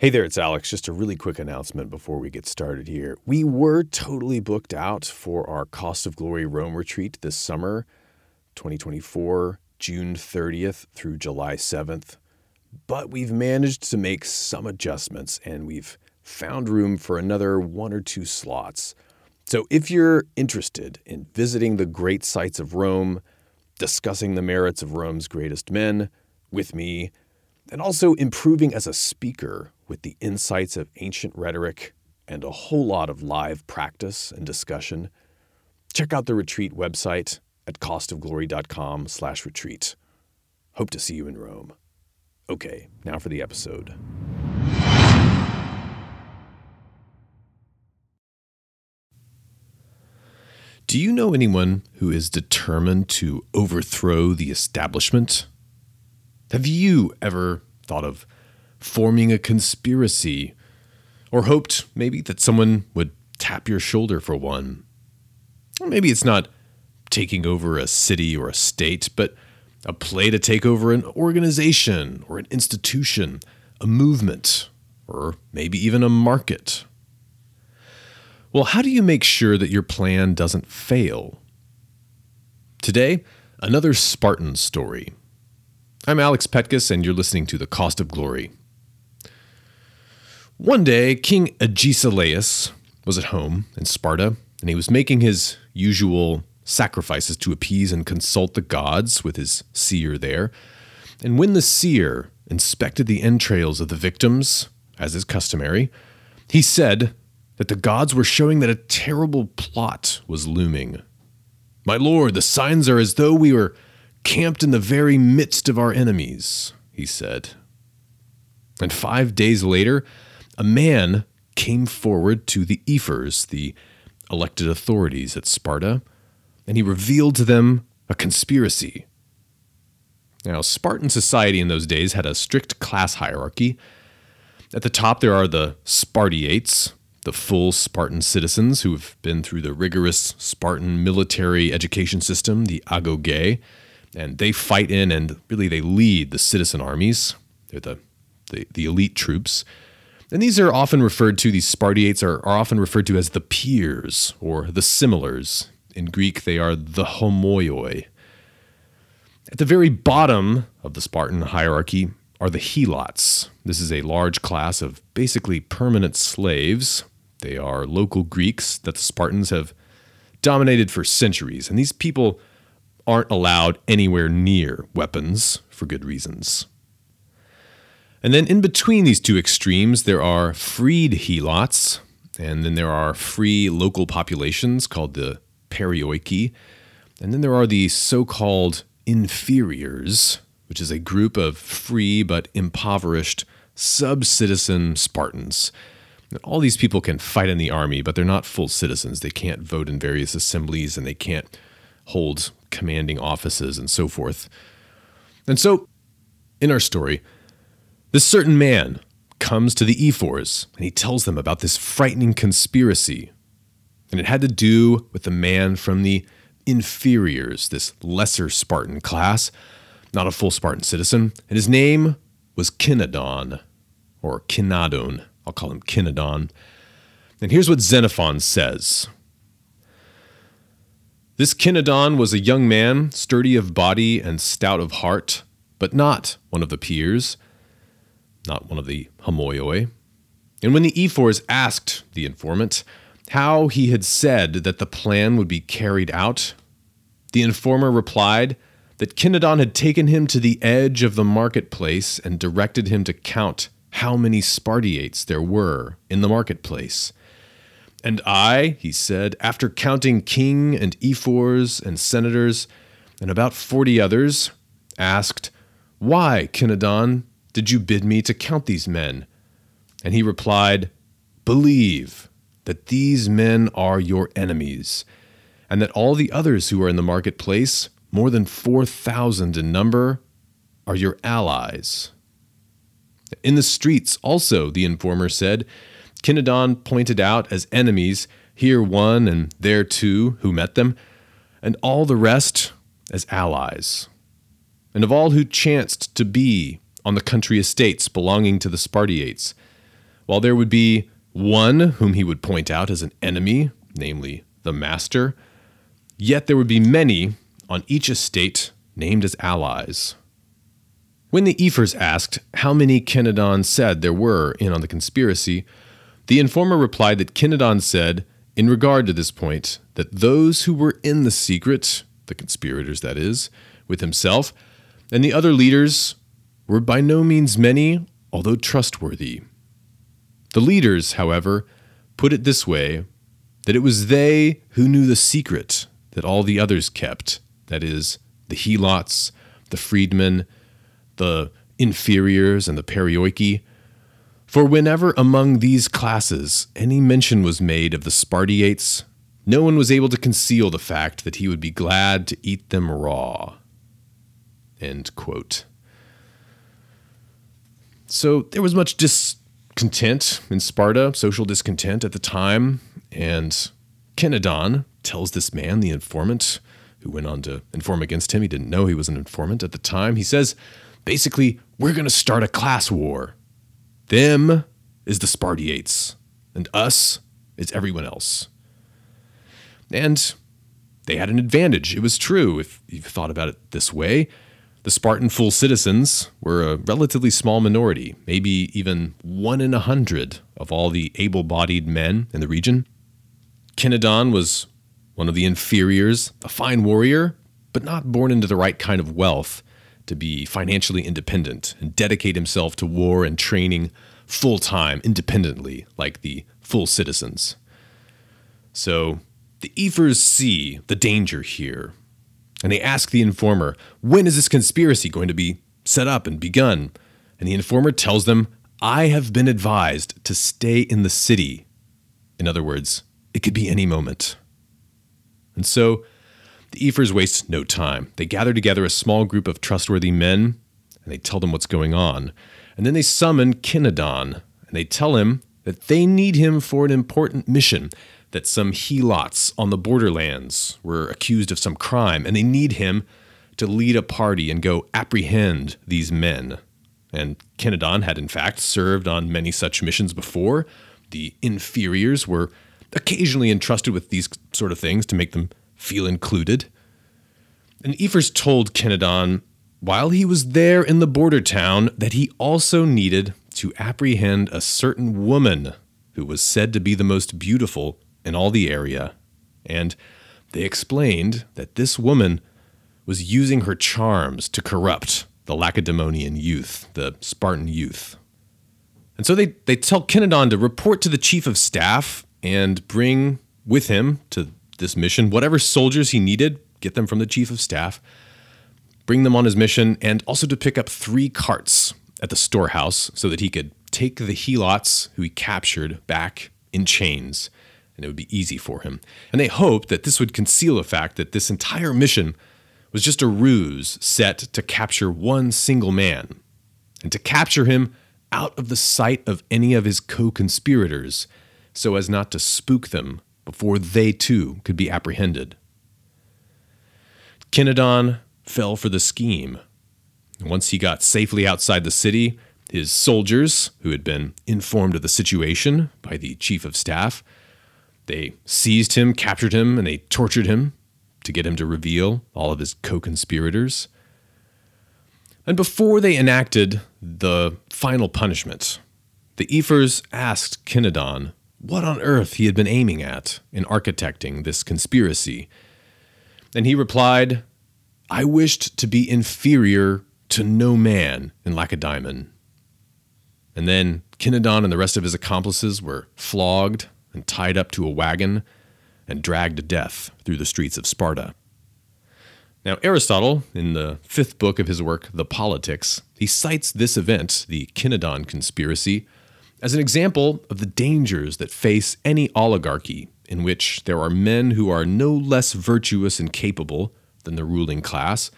Hey there, it's Alex. Just a really quick announcement before we get started here. We were totally booked out for our Cost of Glory Rome retreat this summer, 2024, June 30th through July 7th. But we've managed to make some adjustments and we've found room for another one or two slots. So if you're interested in visiting the great sites of Rome, discussing the merits of Rome's greatest men with me, and also improving as a speaker with the insights of ancient rhetoric and a whole lot of live practice and discussion, check out the retreat website at costofglory.com/retreat. Hope to see you in Rome. Okay, now for the episode. Do you know anyone who is determined to overthrow the establishment? Have you ever thought of forming a conspiracy or hoped maybe that someone would tap your shoulder for one? Maybe it's not taking over a city or a state, but a play to take over an organization or an institution, a movement, or maybe even a market. Well, how do you make sure that your plan doesn't fail? Today, another Spartan story. I'm Alex Petkus, and you're listening to The Cost of Glory. One day, King Agesilaus was at home in Sparta, and he was making his usual sacrifices to appease and consult the gods with his seer there. And when the seer inspected the entrails of the victims, as is customary, he said that the gods were showing that a terrible plot was looming. My lord, the signs are as though we were camped in the very midst of our enemies, he said. And five days later, a man came forward to the ephors, the elected authorities at Sparta, and he revealed to them a conspiracy. Now, Spartan society in those days had a strict class hierarchy. At the top, there are the Spartiates, the full Spartan citizens who have been through the rigorous Spartan military education system, the agoge and they fight in and really they lead the citizen armies. They're the, the, the elite troops. And these are often referred to, these Spartiates are, are often referred to as the peers or the similars. In Greek, they are the homoioi. At the very bottom of the Spartan hierarchy are the helots. This is a large class of basically permanent slaves. They are local Greeks that the Spartans have dominated for centuries. And these people aren't allowed anywhere near weapons for good reasons. And then in between these two extremes, there are freed helots, and then there are free local populations called the perioiki, and then there are the so called inferiors, which is a group of free but impoverished sub citizen Spartans. all these people can fight in the army, but they're not full citizens. They can't vote in various assemblies and they can't hold commanding offices and so forth. And so, in our story, this certain man comes to the ephors and he tells them about this frightening conspiracy. And it had to do with the man from the inferiors, this lesser Spartan class, not a full Spartan citizen. And his name was Kinadon, or Kinadon. I'll call him Kinadon. And here's what Xenophon says this Kinadon was a young man, sturdy of body and stout of heart, but not one of the peers, not one of the homoioi. And when the ephors asked the informant how he had said that the plan would be carried out, the informer replied that Kinadon had taken him to the edge of the marketplace and directed him to count how many Spartiates there were in the marketplace. And I, he said, after counting king and ephors and senators and about forty others, asked, Why, Kinadon, did you bid me to count these men? And he replied, Believe that these men are your enemies, and that all the others who are in the marketplace, more than 4,000 in number, are your allies. In the streets also, the informer said, Kinadon pointed out as enemies here one and there two who met them, and all the rest as allies. And of all who chanced to be on the country estates belonging to the Spartiates, while there would be one whom he would point out as an enemy, namely the master, yet there would be many on each estate named as allies. When the Ephors asked how many Kinadon said there were in on the conspiracy, the informer replied that Kinadon said, in regard to this point, that those who were in the secret, the conspirators that is, with himself, and the other leaders were by no means many, although trustworthy. The leaders, however, put it this way that it was they who knew the secret that all the others kept that is, the helots, the freedmen, the inferiors, and the perioiki. For whenever among these classes any mention was made of the Spartiates, no one was able to conceal the fact that he would be glad to eat them raw. So there was much discontent in Sparta, social discontent at the time, and Kinadon tells this man, the informant, who went on to inform against him. He didn't know he was an informant at the time. He says, basically, we're going to start a class war. Them is the Spartiates, and us is everyone else. And they had an advantage. It was true if you've thought about it this way. The Spartan full citizens were a relatively small minority, maybe even one in a hundred of all the able bodied men in the region. Kinadon was one of the inferiors, a fine warrior, but not born into the right kind of wealth to be financially independent and dedicate himself to war and training full time independently like the full citizens. So the Ephors see the danger here, and they ask the informer, When is this conspiracy going to be set up and begun? And the informer tells them, I have been advised to stay in the city. In other words, it could be any moment. And so the Ephors waste no time. They gather together a small group of trustworthy men and they tell them what's going on. And then they summon Kinadon and they tell him that they need him for an important mission, that some helots on the borderlands were accused of some crime and they need him to lead a party and go apprehend these men. And Kinadon had, in fact, served on many such missions before. The inferiors were occasionally entrusted with these sort of things to make them feel included. And Ephors told Kinadon while he was there in the border town that he also needed to apprehend a certain woman who was said to be the most beautiful in all the area. And they explained that this woman was using her charms to corrupt the Lacedaemonian youth, the Spartan youth. And so they, they tell Kinadon to report to the chief of staff and bring with him to this mission whatever soldiers he needed, get them from the chief of staff, bring them on his mission, and also to pick up three carts at the storehouse so that he could take the helots who he captured back in chains, and it would be easy for him. And they hoped that this would conceal the fact that this entire mission was just a ruse set to capture one single man, and to capture him out of the sight of any of his co conspirators so as not to spook them before they too could be apprehended. Kinadon fell for the scheme. Once he got safely outside the city, his soldiers, who had been informed of the situation by the chief of staff, they seized him, captured him, and they tortured him to get him to reveal all of his co conspirators. And before they enacted the final punishment, the Ephors asked Kinadon what on earth he had been aiming at in architecting this conspiracy. And he replied, I wished to be inferior to no man in Lacedaemon. And then Kinadon and the rest of his accomplices were flogged and tied up to a wagon and dragged to death through the streets of Sparta. Now, Aristotle, in the fifth book of his work, The Politics, he cites this event, the Kinadon conspiracy, as an example of the dangers that face any oligarchy in which there are men who are no less virtuous and capable than the ruling class,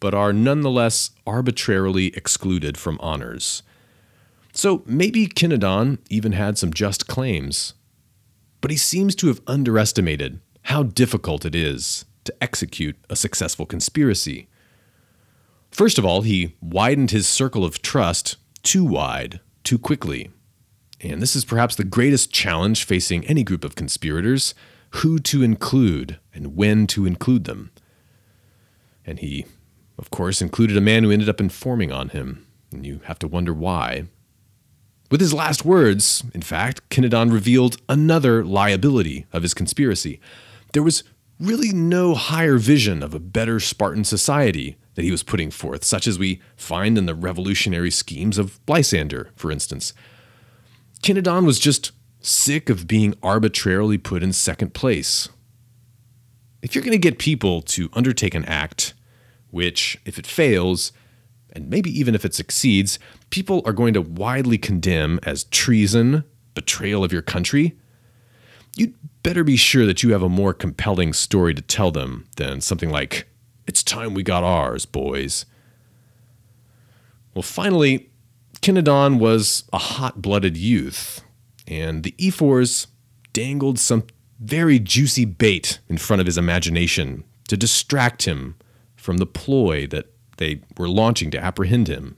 but are nonetheless arbitrarily excluded from honors. So maybe Kinadon even had some just claims, but he seems to have underestimated how difficult it is to execute a successful conspiracy. First of all, he widened his circle of trust too wide, too quickly And this is perhaps the greatest challenge facing any group of conspirators who to include and when to include them. And he, of course, included a man who ended up informing on him, and you have to wonder why. With his last words, in fact, Kinadon revealed another liability of his conspiracy. There was really no higher vision of a better Spartan society that he was putting forth, such as we find in the revolutionary schemes of Lysander, for instance. Kinadon was just sick of being arbitrarily put in second place. If you're going to get people to undertake an act, which, if it fails, and maybe even if it succeeds, people are going to widely condemn as treason, betrayal of your country, you'd better be sure that you have a more compelling story to tell them than something like, It's time we got ours, boys. Well, finally, Kinadon was a hot blooded youth, and the ephors dangled some very juicy bait in front of his imagination to distract him from the ploy that they were launching to apprehend him.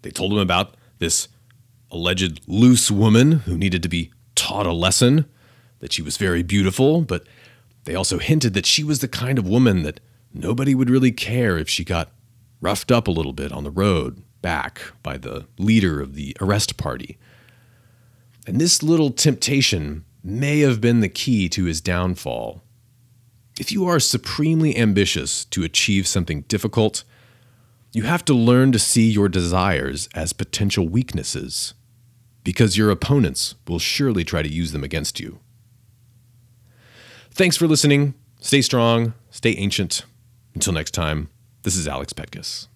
They told him about this alleged loose woman who needed to be taught a lesson, that she was very beautiful, but they also hinted that she was the kind of woman that nobody would really care if she got roughed up a little bit on the road back by the leader of the arrest party. And this little temptation may have been the key to his downfall. If you are supremely ambitious to achieve something difficult, you have to learn to see your desires as potential weaknesses, because your opponents will surely try to use them against you. Thanks for listening. Stay strong, stay ancient. Until next time, this is Alex Petkus.